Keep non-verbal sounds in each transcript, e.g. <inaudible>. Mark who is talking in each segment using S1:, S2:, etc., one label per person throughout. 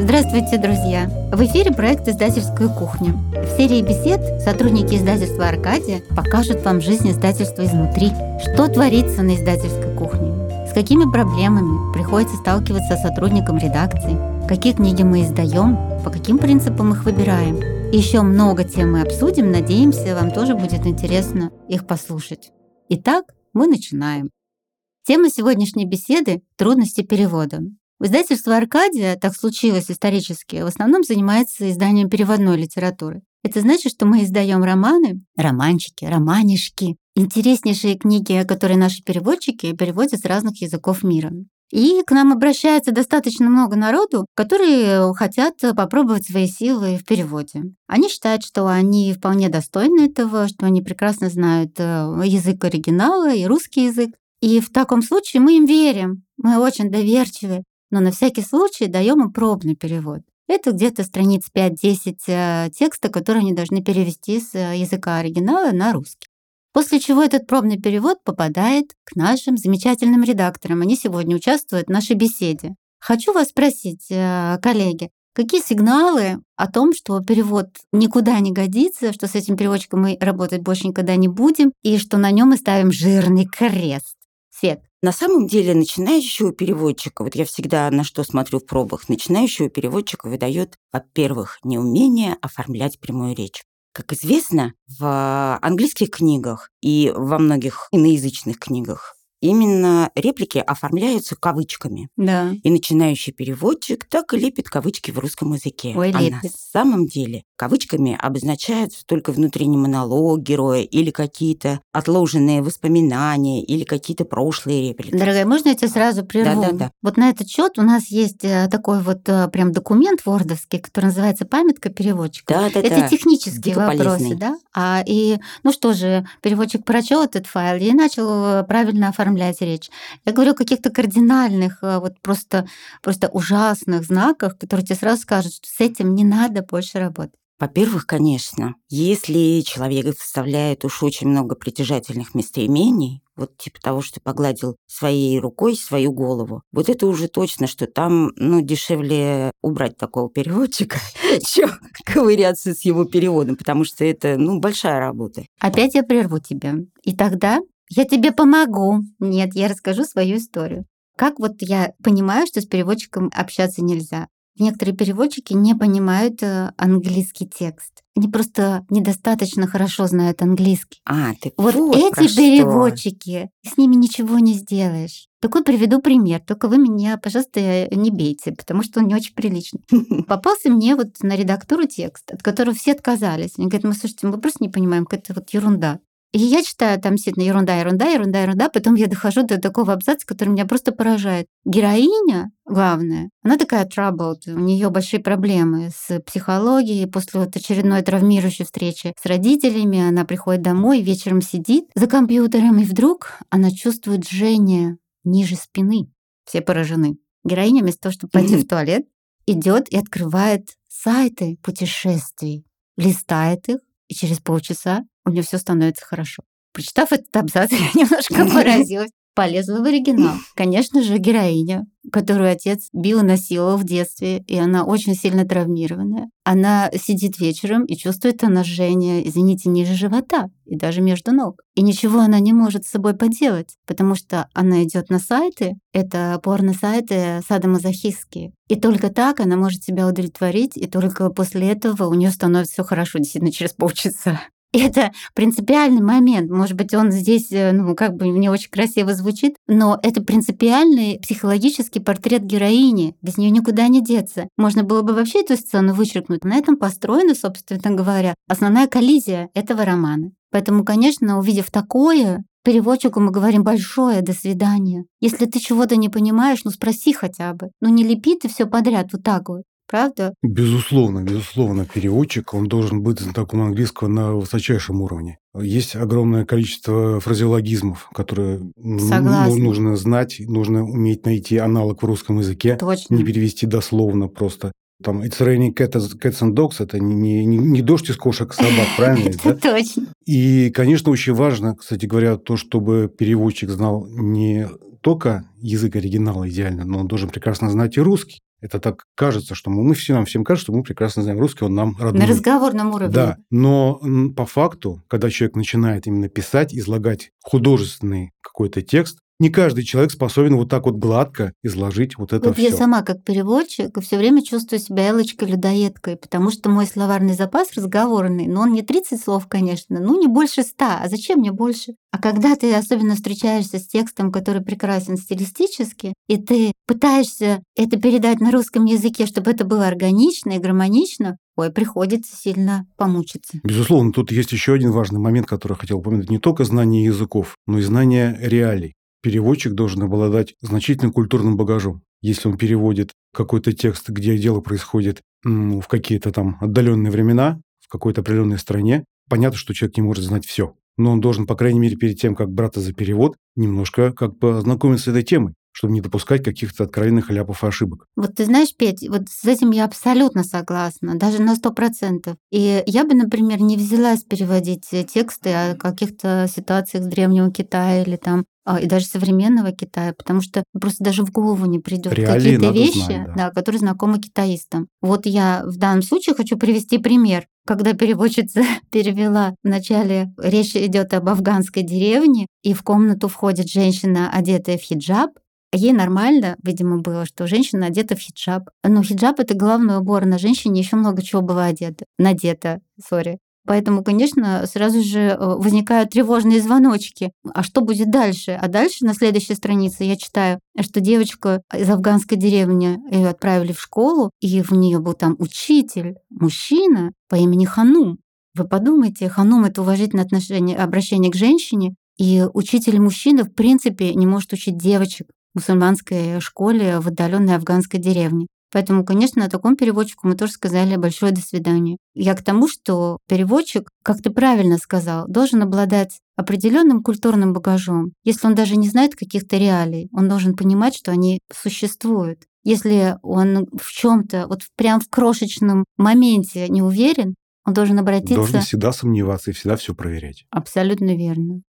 S1: Здравствуйте, друзья! В эфире проект «Издательская кухня». В серии бесед сотрудники издательства «Аркадия» покажут вам жизнь издательства изнутри, что творится на издательской кухне, с какими проблемами приходится сталкиваться сотрудникам редакции, какие книги мы издаем, по каким принципам их выбираем. Еще много тем мы обсудим, надеемся, вам тоже будет интересно их послушать. Итак, мы начинаем. Тема сегодняшней беседы – трудности перевода. Издательство «Аркадия», так случилось исторически, в основном занимается изданием переводной литературы. Это значит, что мы издаем романы, романчики, романишки, интереснейшие книги, которые наши переводчики переводят с разных языков мира. И к нам обращается достаточно много народу, которые хотят попробовать свои силы в переводе. Они считают, что они вполне достойны этого, что они прекрасно знают э, язык оригинала и русский язык. И в таком случае мы им верим, мы очень доверчивы но на всякий случай даем им пробный перевод. Это где-то страниц 5-10 э, текста, которые они должны перевести с э, языка оригинала на русский. После чего этот пробный перевод попадает к нашим замечательным редакторам. Они сегодня участвуют в нашей беседе. Хочу вас спросить, э, коллеги, какие сигналы о том, что перевод никуда не годится, что с этим переводчиком мы работать больше никогда не будем, и что на нем мы ставим жирный крест? Свет.
S2: На самом деле начинающего переводчика, вот я всегда на что смотрю в пробах, начинающего переводчика выдает, во-первых, неумение оформлять прямую речь. Как известно, в английских книгах и во многих иноязычных книгах именно реплики оформляются кавычками.
S1: Да.
S2: И начинающий переводчик так и лепит кавычки в русском языке.
S1: Ой,
S2: а
S1: лепит.
S2: на самом деле кавычками обозначаются только внутренний монолог героя или какие-то отложенные воспоминания или какие-то прошлые реплики.
S1: Дорогая, можно я тебя сразу прерву?
S2: Да-да-да.
S1: Вот на этот счет у нас есть э, такой вот э, прям документ вордовский, который называется «Памятка переводчика».
S2: Да-да-да.
S1: Это технические
S2: Дико
S1: вопросы,
S2: полезный.
S1: да? А, и, ну что же, переводчик прочел этот файл и начал э, правильно оформлять речь. Я говорю о каких-то кардинальных, вот просто, просто ужасных знаках, которые тебе сразу скажут, что с этим не надо больше работать.
S2: Во-первых, конечно, если человек вставляет уж очень много притяжательных местоимений, вот типа того, что погладил своей рукой свою голову, вот это уже точно, что там, ну, дешевле убрать такого переводчика, <laughs> чем ковыряться с его переводом, потому что это, ну, большая работа.
S1: Опять я прерву тебя. И тогда я тебе помогу. Нет, я расскажу свою историю. Как вот я понимаю, что с переводчиком общаться нельзя? Некоторые переводчики не понимают э, английский текст. Они просто недостаточно хорошо знают английский.
S2: А, ты
S1: Вот, эти
S2: что.
S1: переводчики, с ними ничего не сделаешь. Такой приведу пример, только вы меня, пожалуйста, не бейте, потому что он не очень приличный. <laughs> Попался мне вот на редактуру текст, от которого все отказались. Они говорят, мы, слушайте, мы просто не понимаем, какая-то вот ерунда. И я читаю там действительно ерунда, ерунда, ерунда, ерунда. Потом я дохожу до такого абзаца, который меня просто поражает. Героиня, главная, она такая troubled, у нее большие проблемы с психологией. После вот очередной травмирующей встречи с родителями она приходит домой, вечером сидит за компьютером, и вдруг она чувствует жжение ниже спины. Все поражены. Героиня вместо того, чтобы пойти в туалет, идет и открывает сайты путешествий, листает их, и через полчаса у нее все становится хорошо. Прочитав этот абзац, <laughs> я немножко поразилась. Полезла в оригинал. Конечно же, героиня, которую отец бил и насиловал в детстве, и она очень сильно травмированная. Она сидит вечером и чувствует она жжение, извините, ниже живота и даже между ног. И ничего она не может с собой поделать, потому что она идет на сайты, это порно-сайты садомазохистские. И только так она может себя удовлетворить, и только после этого у нее становится все хорошо, действительно, через полчаса. <laughs> Это принципиальный момент. Может быть, он здесь, э, ну, как бы не очень красиво звучит, но это принципиальный психологический портрет героини. Без нее никуда не деться. Можно было бы вообще эту сцену вычеркнуть. На этом построена, собственно говоря, основная коллизия этого романа. Поэтому, конечно, увидев такое, переводчику мы говорим большое «до свидания». Если ты чего-то не понимаешь, ну спроси хотя бы. Ну не лепи ты все подряд вот так вот. Правда?
S3: Безусловно, безусловно, переводчик, он должен быть знатоком английского на высочайшем уровне. Есть огромное количество фразеологизмов, которые
S1: Согласна.
S3: нужно знать, нужно уметь найти аналог в русском языке,
S1: Точно.
S3: не перевести дословно просто. Там «It's raining cats, cats and dogs» – это не, не, не дождь из кошек и собак, правильно? <laughs>
S1: Это точно.
S3: И, конечно, очень важно, кстати говоря, то, чтобы переводчик знал не только язык оригинала идеально, но он должен прекрасно знать и русский. Это так кажется, что мы, мы все нам всем кажется, что мы прекрасно знаем русский, он нам родной.
S1: На разговорном уровне.
S3: Да, но по факту, когда человек начинает именно писать, излагать художественный какой-то текст, не каждый человек способен вот так вот гладко изложить вот это
S1: вот
S3: все.
S1: Я сама как переводчик все время чувствую себя Элочкой-людоедкой, потому что мой словарный запас разговорный, но он не 30 слов, конечно, ну не больше 100. А зачем мне больше? А когда ты особенно встречаешься с текстом, который прекрасен стилистически, и ты пытаешься это передать на русском языке, чтобы это было органично и гармонично, ой, приходится сильно помучиться.
S3: Безусловно, тут есть еще один важный момент, который я хотел упомянуть. Не только знание языков, но и знание реалий переводчик должен обладать значительным культурным багажом. Если он переводит какой-то текст, где дело происходит ну, в какие-то там отдаленные времена, в какой-то определенной стране, понятно, что человек не может знать все. Но он должен, по крайней мере, перед тем, как браться за перевод, немножко как бы ознакомиться с этой темой чтобы не допускать каких-то откровенных ляпов и ошибок.
S1: Вот ты знаешь, Петь, вот с этим я абсолютно согласна, даже на сто процентов. И я бы, например, не взялась переводить тексты о каких-то ситуациях с Древнего Китая или там и даже современного Китая, потому что просто даже в голову не придет какие-то вещи, знать, да. Да, которые знакомы китаистам. Вот я в данном случае хочу привести пример. Когда переводчица <laughs> перевела, вначале речь идет об афганской деревне, и в комнату входит женщина, одетая в хиджаб, Ей нормально, видимо, было, что женщина одета в хиджаб. Но хиджаб — это головной убор, на женщине еще много чего было одето, надето, сори. Поэтому, конечно, сразу же э, возникают тревожные звоночки. А что будет дальше? А дальше на следующей странице я читаю, что девочка из афганской деревни ее отправили в школу, и в нее был там учитель, мужчина по имени Ханум. Вы подумайте, Ханум — это уважительное отношение, обращение к женщине, и учитель-мужчина, в принципе, не может учить девочек мусульманской школе в отдаленной афганской деревне. Поэтому, конечно, такому переводчику мы тоже сказали большое до свидания. Я к тому, что переводчик, как ты правильно сказал, должен обладать определенным культурным багажом. Если он даже не знает каких-то реалий, он должен понимать, что они существуют. Если он в чем-то, вот прям в крошечном моменте не уверен, он должен обратиться...
S3: Должен всегда сомневаться и всегда все проверять.
S1: Абсолютно верно.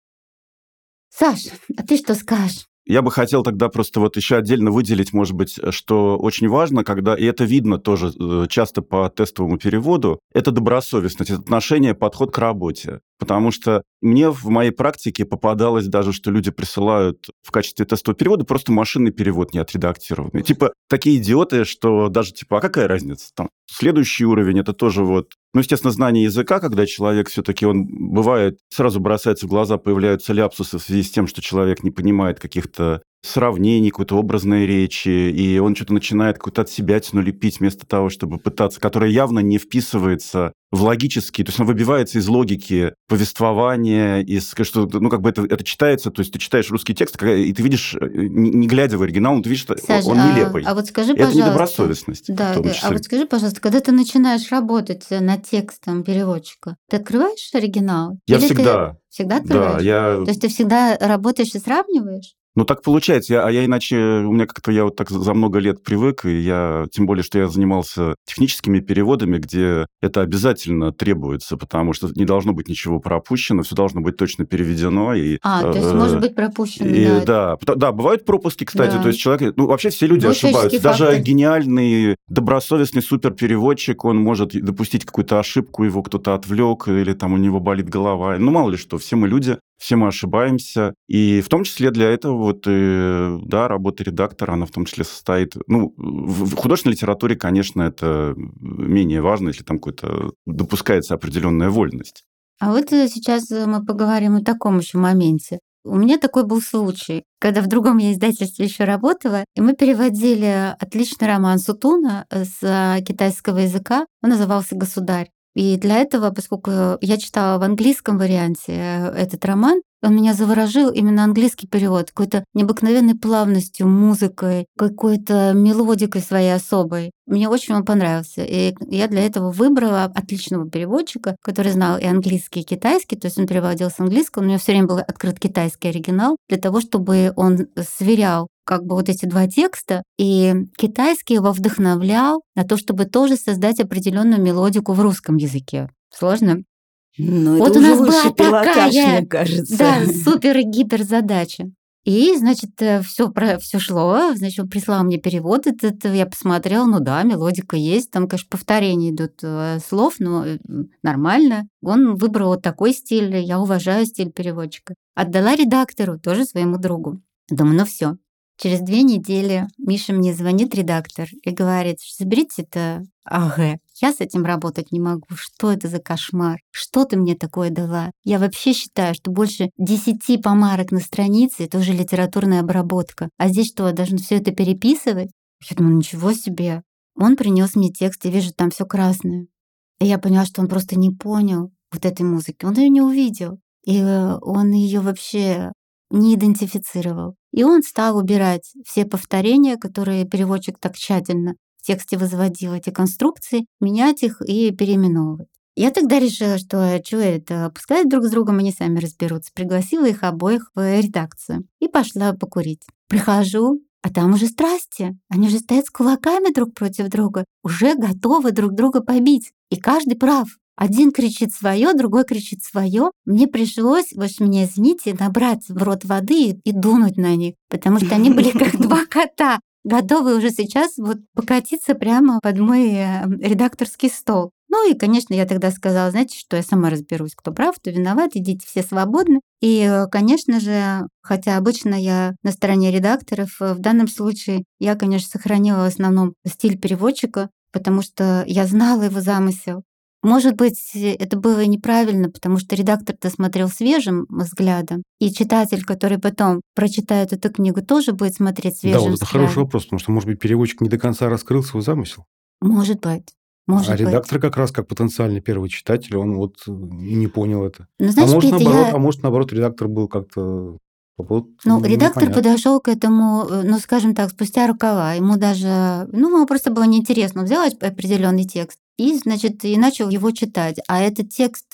S1: Саша, а ты что скажешь?
S4: Я бы хотел тогда просто вот еще отдельно выделить, может быть, что очень важно, когда, и это видно тоже э, часто по тестовому переводу, это добросовестность, это отношение, подход к работе. Потому что мне в моей практике попадалось даже, что люди присылают в качестве тестового перевода просто машинный перевод не отредактированный. Типа такие идиоты, что даже типа, а какая разница? Там следующий уровень это тоже вот ну, естественно, знание языка, когда человек все-таки, он бывает, сразу бросается в глаза, появляются ляпсусы в связи с тем, что человек не понимает каких-то сравнений, какой-то образной речи, и он что-то начинает какую-то от себя тяну лепить вместо того, чтобы пытаться, которая явно не вписывается в логические, то есть он выбивается из логики повествования, из, что, ну, как бы это, это читается, то есть ты читаешь русский текст, и ты видишь, э, не, не глядя в оригинал, но ты видишь, что Саша, он нелепый.
S1: А, а вот скажи,
S4: это
S1: пожалуйста...
S4: недобросовестность.
S1: Да, а вот скажи, пожалуйста, когда ты начинаешь работать над текстом переводчика, ты открываешь оригинал?
S4: Я Или всегда.
S1: Ты всегда открываешь?
S4: Да, я...
S1: То есть ты всегда работаешь и сравниваешь?
S4: Ну, так получается. Я, а я иначе... У меня как-то я вот так за много лет привык, и я... Тем более, что я занимался техническими переводами, где это обязательно требуется, потому что не должно быть ничего пропущено, все должно быть точно переведено. И,
S1: а, то есть э, может быть пропущено,
S4: и, да. да. Да, бывают пропуски, кстати. Да. То есть человек... Ну, вообще все люди ошибаются. Факты. Даже гениальный, добросовестный суперпереводчик, он может допустить какую-то ошибку, его кто-то отвлек, или там у него болит голова. Ну, мало ли что, все мы люди, все мы ошибаемся. И в том числе для этого вот, и, да, работа редактора, она в том числе состоит... Ну, в художественной литературе, конечно, это менее важно, если там какой-то допускается определенная вольность.
S1: А вот э, сейчас э, мы поговорим о таком еще моменте. У меня такой был случай, когда в другом я издательстве еще работала, и мы переводили отличный роман Сутуна с э, китайского языка. Он назывался «Государь». И для этого, поскольку я читала в английском варианте э, этот роман, он меня заворожил именно английский перевод, какой-то необыкновенной плавностью, музыкой, какой-то мелодикой своей особой. Мне очень он понравился. И я для этого выбрала отличного переводчика, который знал и английский, и китайский. То есть он переводил с английского. У меня все время был открыт китайский оригинал для того, чтобы он сверял как бы вот эти два текста, и китайский его вдохновлял на то, чтобы тоже создать определенную мелодику в русском языке. Сложно?
S2: Ну, вот у нас была такая,
S1: кажется. Да, <laughs> супер и гипер задача. И, значит, все, про, все шло, значит, он прислал мне перевод этот, я посмотрела, ну да, мелодика есть, там, конечно, повторения идут э, слов, но э, нормально. Он выбрал вот такой стиль, я уважаю стиль переводчика. Отдала редактору, тоже своему другу. Думаю, ну все, Через две недели Миша мне звонит, редактор, и говорит, заберите это АГ. Я с этим работать не могу. Что это за кошмар? Что ты мне такое дала? Я вообще считаю, что больше десяти помарок на странице — это уже литературная обработка. А здесь что, я должен все это переписывать? Я думаю, ничего себе. Он принес мне текст, и вижу, там все красное. И я поняла, что он просто не понял вот этой музыки. Он ее не увидел. И э, он ее вообще не идентифицировал. И он стал убирать все повторения, которые переводчик так тщательно в тексте возводил, эти конструкции, менять их и переименовывать. Я тогда решила, что что это, пускай друг с другом они сами разберутся. Пригласила их обоих в редакцию и пошла покурить. Прихожу, а там уже страсти. Они уже стоят с кулаками друг против друга, уже готовы друг друга побить. И каждый прав. Один кричит свое, другой кричит свое. Мне пришлось, вы ж меня извините, набрать в рот воды и, и дунуть на них, потому что они были как <laughs> два кота, готовы уже сейчас вот покатиться прямо под мой э, редакторский стол. Ну и, конечно, я тогда сказала, знаете, что я сама разберусь, кто прав, кто виноват, идите все свободны. И, э, конечно же, хотя обычно я на стороне редакторов, э, в данном случае я, конечно, сохранила в основном стиль переводчика, потому что я знала его замысел. Может быть, это было неправильно, потому что редактор-то смотрел свежим взглядом, и читатель, который потом прочитает эту книгу, тоже будет смотреть свежим
S3: Да, вот это
S1: взглядом.
S3: хороший вопрос, потому что, может быть, переводчик не до конца раскрыл свой замысел.
S1: Может быть. Может
S3: а
S1: быть.
S3: редактор как раз как потенциальный первый читатель, он вот не понял это.
S1: Ну, знаешь,
S3: а, может,
S1: Петя,
S3: наоборот,
S1: я-
S3: а может, наоборот, редактор был как-то... вот,
S1: Ну, редактор
S3: непонятно.
S1: подошел к этому, э, ну, скажем так, спустя рукава. Ему даже, ну, ему просто было неинтересно. Он взял определенный текст и, значит, и начал его читать. А этот текст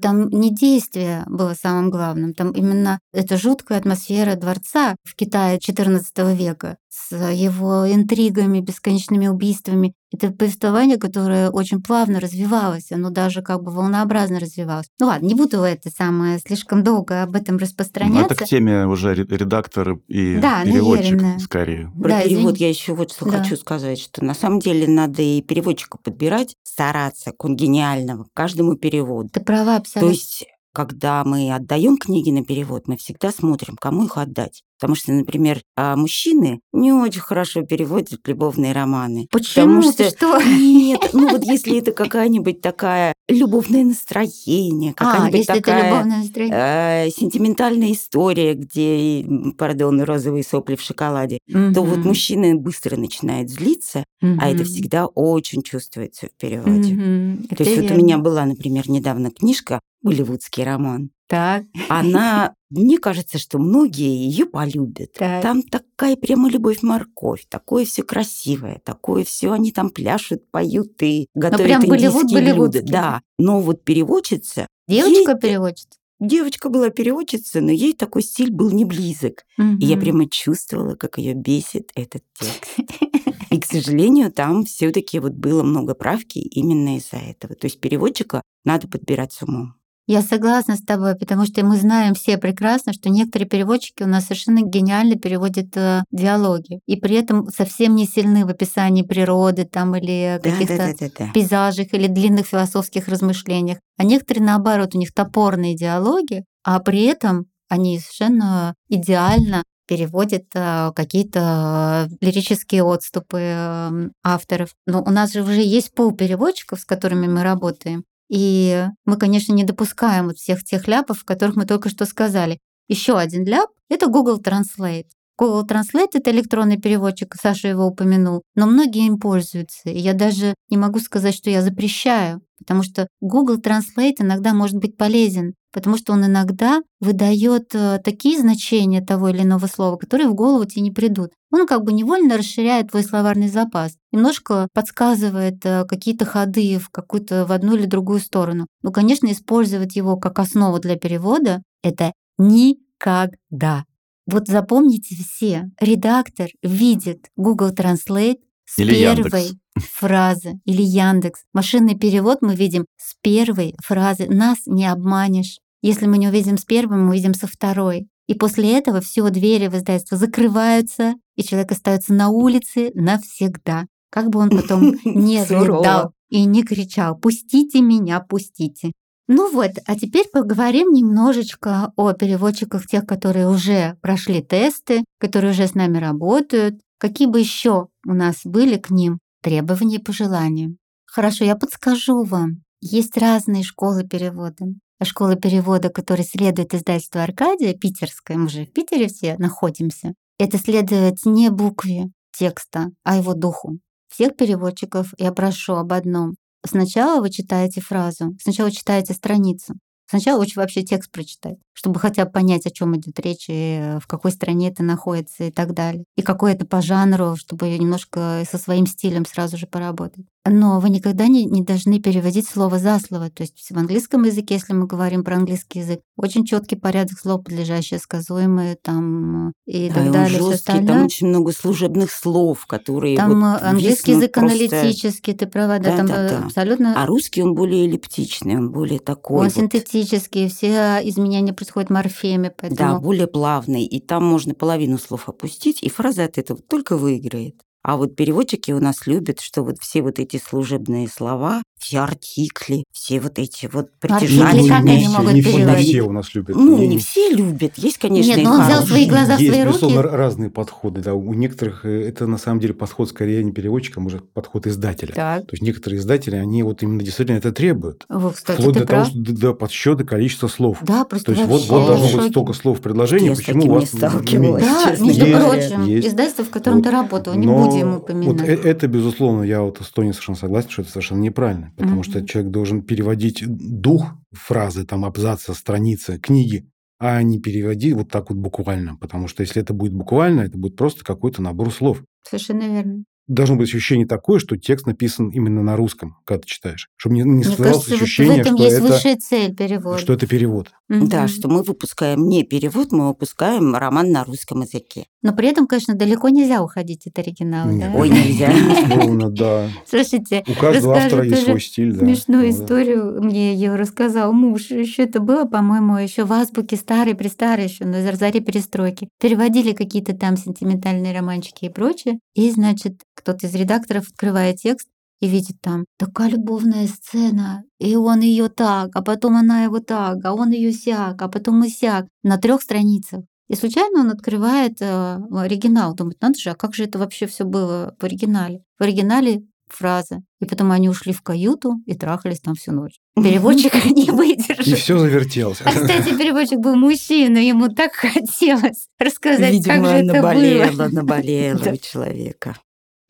S1: там не действие было самым главным, там именно эта жуткая атмосфера дворца в Китае XIV века с его интригами, бесконечными убийствами. Это повествование, которое очень плавно развивалось, оно даже как бы волнообразно развивалось. Ну ладно, не буду это самое слишком долго об этом
S4: Ну,
S1: распространяться.
S4: это к теме уже ре- редактор и
S1: Да,
S4: переводчик
S1: наверное.
S4: скорее.
S2: Про
S1: Да,
S2: перевод
S1: извини.
S2: я еще вот что
S1: Да.
S2: хочу сказать, что на самом деле надо и переводчика подбирать, стараться конгениального к каждому переводу.
S1: Ты права
S2: То
S1: абсолютно.
S2: есть, когда мы отдаем книги на перевод, мы всегда смотрим, кому их отдать. Потому что, например, а, мужчины не очень хорошо переводят любовные романы.
S1: Почему?
S2: Потому
S1: Ты
S2: что
S1: что?
S2: нет, ну вот если это какая-нибудь такая любовное настроение,
S1: А,
S2: какая-нибудь
S1: это
S2: такая
S1: настроение.
S2: э, сентиментальная история, где, пардон, розовые сопли в шоколаде, то вот
S1: Мгм.
S2: мужчина быстро начинает злиться, а это всегда очень чувствуется в переводе.
S1: Мгм.
S2: То
S1: Это
S2: есть вот
S1: верно.
S2: у меня была, например, недавно книжка «Голливудский роман».
S1: Так,
S2: Она, мне кажется, что многие ее полюбят.
S1: так.
S2: Там такая прямо любовь-морковь, такое все красивое, такое все они там пляшут, поют и готовят
S1: Ну, прям
S2: индийские блюда. Да, но вот переводчица,
S1: Девочка
S2: ей-
S1: переводчица.
S2: девочка была переводчица, но ей такой стиль был не близок. И я прямо чувствовала, как ее бесит этот текст. <laughs> И, к сожалению, там все-таки вот было много правки именно из-за этого. То есть переводчика надо подбирать с умом.
S1: Я согласна с тобой, потому что мы знаем все прекрасно, что некоторые переводчики у нас совершенно гениально переводят э, диалоги, и при этом совсем не сильны в описании природы там или каких-то
S2: Да-да-да-да.
S1: пейзажах или длинных философских размышлениях. А некоторые, наоборот, у них топорные диалоги, а при этом они совершенно идеально переводят э, какие-то э, лирические отступы э, авторов. Но у нас же уже есть пол переводчиков, с которыми мы работаем. И мы, конечно, не допускаем вот всех тех ляпов, о которых мы только что сказали. Еще один ляп — это Google Translate. Google Translate — это электронный переводчик, Саша его упомянул, но многие им пользуются. И я даже не могу сказать, что я запрещаю, потому что Google Translate иногда может быть полезен, потому что он иногда выдает э, такие значения того или иного слова, которые в голову тебе не придут. Он как бы невольно расширяет твой словарный запас, немножко подсказывает э, какие-то ходы в какую-то в одну или другую сторону. Ну, конечно, использовать его как основу для перевода — это никогда. Вот запомните все, редактор видит Google Translate с
S4: Или
S1: первой
S4: Яндекс.
S1: фразы или Яндекс. Машинный перевод мы видим с первой фразы. Нас не обманешь. Если мы не увидим с первой, мы увидим со второй. И после этого все двери в издательство закрываются, и человек остается на улице навсегда. Как бы он потом <laughs> не рыдал и не кричал «Пустите меня, пустите!». Ну вот, а теперь поговорим немножечко о переводчиках, тех, которые уже прошли тесты, которые уже с нами работают. Какие бы еще у нас были к ним требования и пожелания? Хорошо, я подскажу вам. Есть разные школы перевода. Школа перевода, которой следует издательство «Аркадия», питерская, мы же в Питере все находимся, это следовать не букве текста, а его духу. Всех переводчиков я прошу об одном. Сначала вы читаете фразу, сначала читаете страницу. Сначала лучше вообще текст прочитать, чтобы хотя бы понять, о чем идет речь, и э, в какой стране это находится и так далее. И какой это по жанру, чтобы немножко со своим стилем сразу же поработать. Но вы никогда не, не должны переводить слово за слово. То есть в английском языке, если мы говорим про английский язык, очень четкий порядок слов, подлежащие, сказуемые там и
S2: да,
S1: так
S2: и
S1: далее.
S2: Он жесткий, там очень много служебных слов, которые
S1: Там
S2: вот
S1: английский язык
S2: просто...
S1: аналитический, ты права, да,
S2: да
S1: там
S2: да, да.
S1: абсолютно...
S2: А русский он более эллиптичный, он более такой
S1: Он
S2: вот...
S1: синтетический, все изменения происходят в морфеме, поэтому...
S2: Да, более плавный, и там можно половину слов опустить, и фраза от этого только выиграет. А вот переводчики у нас любят, что вот все вот эти служебные слова, все артикли, все вот эти вот
S1: притяжательные...
S3: Ну,
S1: как они могут
S3: не,
S1: переводить?
S3: Не все у нас любят.
S2: Ну, не все любят. Есть, конечно,
S1: Нет, но он взял свои глаза в
S3: Есть,
S1: свои
S3: безусловно,
S1: руки.
S3: разные подходы. Да. У некоторых э, это на самом деле подход скорее не переводчика, а может подход издателя.
S1: Так.
S3: То есть некоторые издатели, они вот именно действительно это требуют.
S1: Вы, кстати,
S3: Вплоть
S1: ты
S3: до того,
S1: прав.
S3: что до, до подсчета количества слов.
S1: Да, просто
S3: То есть вот, вот должно быть столько слов в предложении,
S2: Я с
S3: почему
S2: таким
S3: у
S2: не
S3: вас
S2: сталкивалась,
S3: меньше?
S1: Да,
S2: честно
S1: между
S3: Есть,
S1: прочим,
S3: есть.
S1: издательство, в котором
S3: Вот.
S1: ты работал, не будем
S3: Вот
S1: упоминать.
S3: э- это, безусловно, я вот с Тони совершенно согласен, что это совершенно неправильно. Потому
S1: Мгм.
S3: что человек должен переводить дух фразы, там, абзаца, страницы, книги, а не переводить вот так вот буквально. Потому что если это будет буквально, это будет просто какой-то набор слов.
S1: Совершенно верно.
S3: Должно быть ощущение такое, что текст написан именно на русском, когда ты читаешь. Чтобы не, не
S1: Мне
S3: создавалось
S1: кажется, вот в
S3: ощущение,
S1: этом
S3: что
S1: есть
S3: это,
S1: высшая цель перевода.
S3: что это перевод.
S2: Да,
S1: Мгм.
S2: что мы выпускаем не перевод, мы выпускаем роман на русском языке.
S1: Но при этом, конечно, далеко нельзя уходить от оригинала.
S3: Нет.
S1: да?
S2: Ой, <laughs> нельзя.
S3: Безусловно, да.
S1: Слушайте,
S3: У каждого автора есть свой стиль.
S1: смешную
S3: Ну, да.
S1: историю. Мне ее рассказал муж. Еще это было, по-моему, еще в азбуке старый, престарый еще, на заре перестройки. Переводили какие-то там сентиментальные романчики и прочее. И, значит, кто-то из редакторов, открывая текст, и видит там такая любовная сцена, и он ее так, а потом она его так, а он ее сяк, а потом и сяк на трех страницах. И случайно он открывает э, оригинал, думает, надо же, а как же это вообще все было в оригинале? В оригинале фраза. И потом они ушли в каюту и трахались там всю ночь. <laughs> Переводчик <laughs> не
S3: И
S1: выдержал.
S3: все завертелось.
S1: А, кстати, переводчик был мужчина, ему так <laughs> хотелось рассказать, как
S2: Видимо,
S1: же это
S2: наболело,
S1: было.
S2: наболело у человека.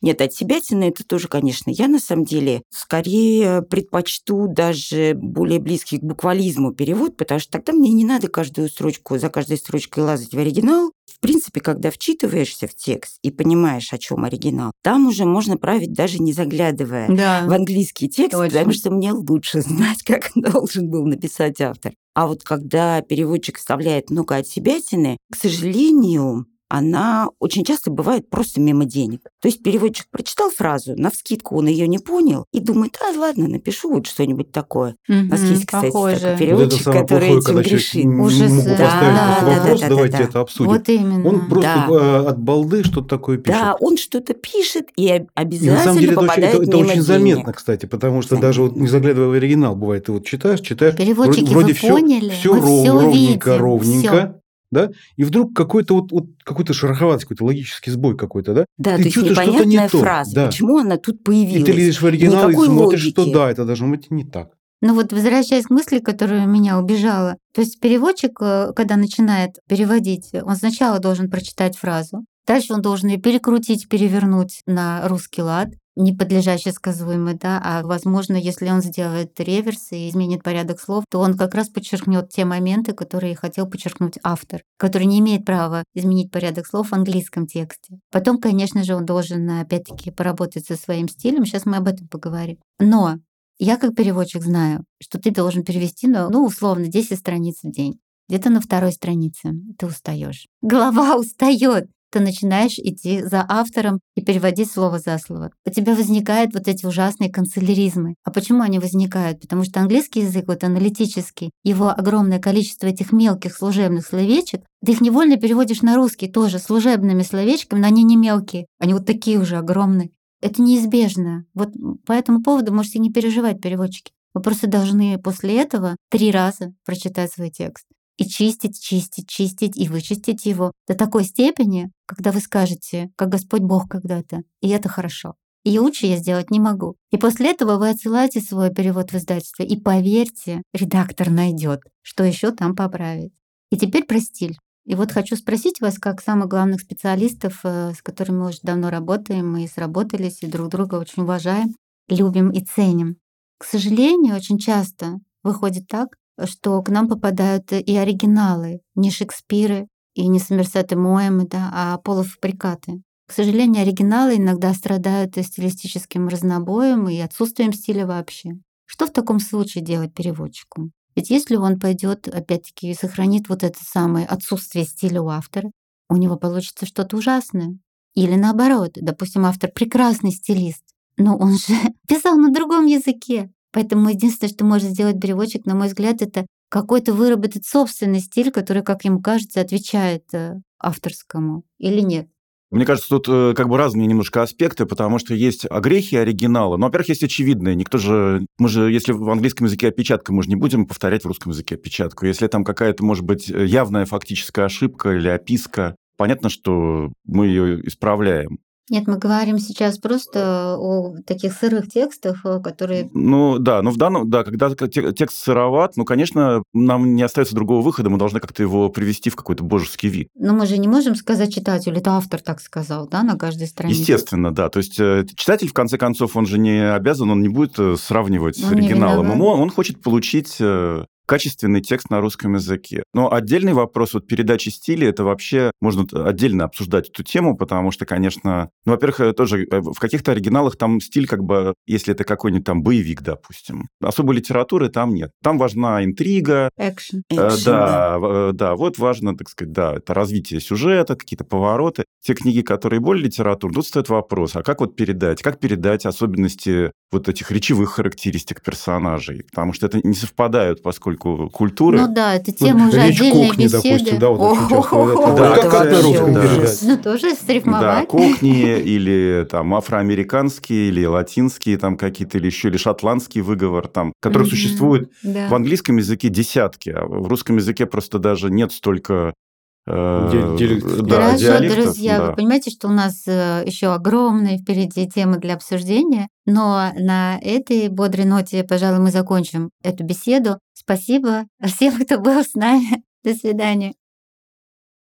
S2: Нет, от себятины это тоже, конечно. Я, на самом деле, скорее предпочту даже более близкий к буквализму перевод, потому что тогда мне не надо каждую строчку, за каждой строчкой лазать в оригинал. В принципе, когда вчитываешься в текст и понимаешь, о чем оригинал, там уже можно править даже не заглядывая в
S1: Да.
S2: английский текст,
S1: Точно.
S2: потому что мне лучше <laughs> знать, как <laughs> должен был написать автор. А вот когда переводчик вставляет много от себятины, к сожалению, она очень часто бывает просто мимо денег. То есть переводчик прочитал фразу, на вскидку он ее не понял и думает, а ладно, напишу вот что-нибудь такое. У нас есть, кстати,
S1: похоже.
S2: такой
S3: Вот это
S2: переводчик,
S3: самое
S2: который
S3: плохое,
S2: этим грешит.
S3: не
S1: Ужас,
S3: могу
S1: да,
S3: поставить
S2: да, да,
S3: вопрос,
S2: да, да,
S3: давайте
S2: да.
S3: это обсудим.
S1: Вот именно.
S3: Он просто
S2: Да.
S3: э, от балды что-то такое пишет.
S2: Да, он что-то пишет и об-
S3: И на
S2: обязательно
S3: самом деле это очень,
S2: попадает
S3: это- это
S2: мимо
S3: очень
S2: денег.
S3: заметно, кстати, потому что даже вот не заглядывая в оригинал, бывает, ты вот читаешь, читаешь,
S1: Переводчики,
S3: вроде,
S1: вы
S3: все,
S1: поняли?
S3: все
S1: Мы всё
S3: ровненько,
S1: видим,
S3: ровненько, да, и вдруг какой-то вот, вот какой-то шероховатый, какой-то логический сбой какой-то, да,
S2: Да,
S3: Ты
S2: то есть непонятная
S3: не то,
S2: фраза.
S3: да.
S2: Почему она тут появилась?
S3: и ты лезешь в оригинал
S2: Никакой
S3: и смотришь, что
S2: логики.
S3: да, это должно быть не так.
S1: Ну вот возвращаясь к мысли, которая меня убежала. То есть переводчик, э, когда начинает переводить, он сначала должен прочитать фразу, дальше он должен ее перекрутить, перевернуть на русский лад, не подлежащий сказуемый, да, а возможно, если он сделает реверс и изменит порядок слов, то он как раз подчеркнет те моменты, которые хотел подчеркнуть автор, который не имеет права изменить порядок слов в английском тексте. Потом, конечно же, он должен, опять-таки, поработать со своим стилем. Сейчас мы об этом поговорим. Но я как переводчик знаю, что ты должен перевести, ну, ну, условно, 10 страниц в день. Где-то на второй странице ты устаешь. Голова устает. Ты начинаешь идти за автором и переводить слово за слово. У тебя возникают вот эти ужасные канцеляризмы. А почему они возникают? Потому что английский язык, вот аналитический, его огромное количество этих мелких служебных словечек, ты их невольно переводишь на русский тоже служебными словечками, но они не мелкие, они вот такие уже огромные. Это неизбежно. Вот по этому поводу можете не переживать, переводчики. Вы просто должны после этого три раза прочитать свой текст и чистить, чистить, чистить и вычистить его до такой степени, когда вы скажете, как Господь Бог когда-то, и это хорошо. И лучше я сделать не могу. И после этого вы отсылаете свой перевод в издательство, и поверьте, редактор найдет, что еще там поправить. И теперь про стиль. И вот хочу спросить вас, как самых главных специалистов, э, с которыми мы уже давно работаем, мы сработались, и друг друга очень уважаем, любим и ценим. К сожалению, очень часто выходит так, что к нам попадают и оригиналы, не Шекспиры и не Сомерсеты Моэмы, да, а полуфабрикаты. К сожалению, оригиналы иногда страдают стилистическим разнобоем и отсутствием стиля вообще. Что в таком случае делать переводчику? Ведь если он пойдет, опять-таки, и сохранит вот это самое отсутствие стиля у автора, у него получится что-то ужасное. Или наоборот, допустим, автор прекрасный стилист, но он же <laughs> писал на другом языке. Поэтому единственное, что может сделать переводчик, на мой взгляд, это какой-то выработать собственный стиль, который, как ему кажется, отвечает э, авторскому или нет.
S4: Мне кажется, тут э, как бы разные немножко аспекты, потому что есть огрехи оригинала. Но, во-первых, есть очевидные. Никто же... Мы же, если в английском языке опечатка, мы же не будем повторять в русском языке опечатку. Если там какая-то, может быть, явная фактическая ошибка или описка, понятно, что мы ее исправляем.
S1: Нет, мы говорим сейчас просто о таких сырых текстах, э, которые...
S4: Ну да, но в данном, да, когда текст сыроват, ну, конечно, нам не остается другого выхода, мы должны как-то его привести в какой-то божеский вид.
S1: Но мы же не можем сказать читателю, это автор так сказал, да, на каждой странице.
S4: Естественно, да. То есть э, читатель, в конце концов, он же не обязан, он не будет э, сравнивать он с оригиналом. Ему, он хочет получить качественный текст на русском языке. Но отдельный вопрос вот передачи стиля, это вообще можно отдельно обсуждать эту тему, потому что, конечно, ну, во-первых, э, тоже э, в каких-то оригиналах там стиль как бы, если это какой-нибудь там боевик, допустим, особой литературы там нет. Там важна интрига.
S1: Экшен.
S4: Э, да, да, да, вот важно, так сказать, да, это развитие сюжета, какие-то повороты. Те книги, которые более литературные, тут стоит вопрос, а как вот передать? Как передать особенности вот этих речевых характеристик персонажей? Потому что это не совпадают, поскольку культура...
S1: Ну да, это тема уже Речь
S3: кухни,
S1: беседы.
S3: допустим, да, вот очень часто Да, как на русском передать?
S1: Ну тоже срифмовать.
S4: Да, кухни или там афроамериканские, или латинские там какие-то, или еще, или шотландский выговор там, который существует в английском языке десятки, а в русском языке просто даже нет столько
S1: Э, да, Хорошо, диалектов, друзья, да. вы понимаете, что у нас э, еще огромные впереди темы для обсуждения, но на этой бодрой ноте, пожалуй, мы закончим эту беседу. Спасибо всем, <laughs> кто был с нами. До свидания.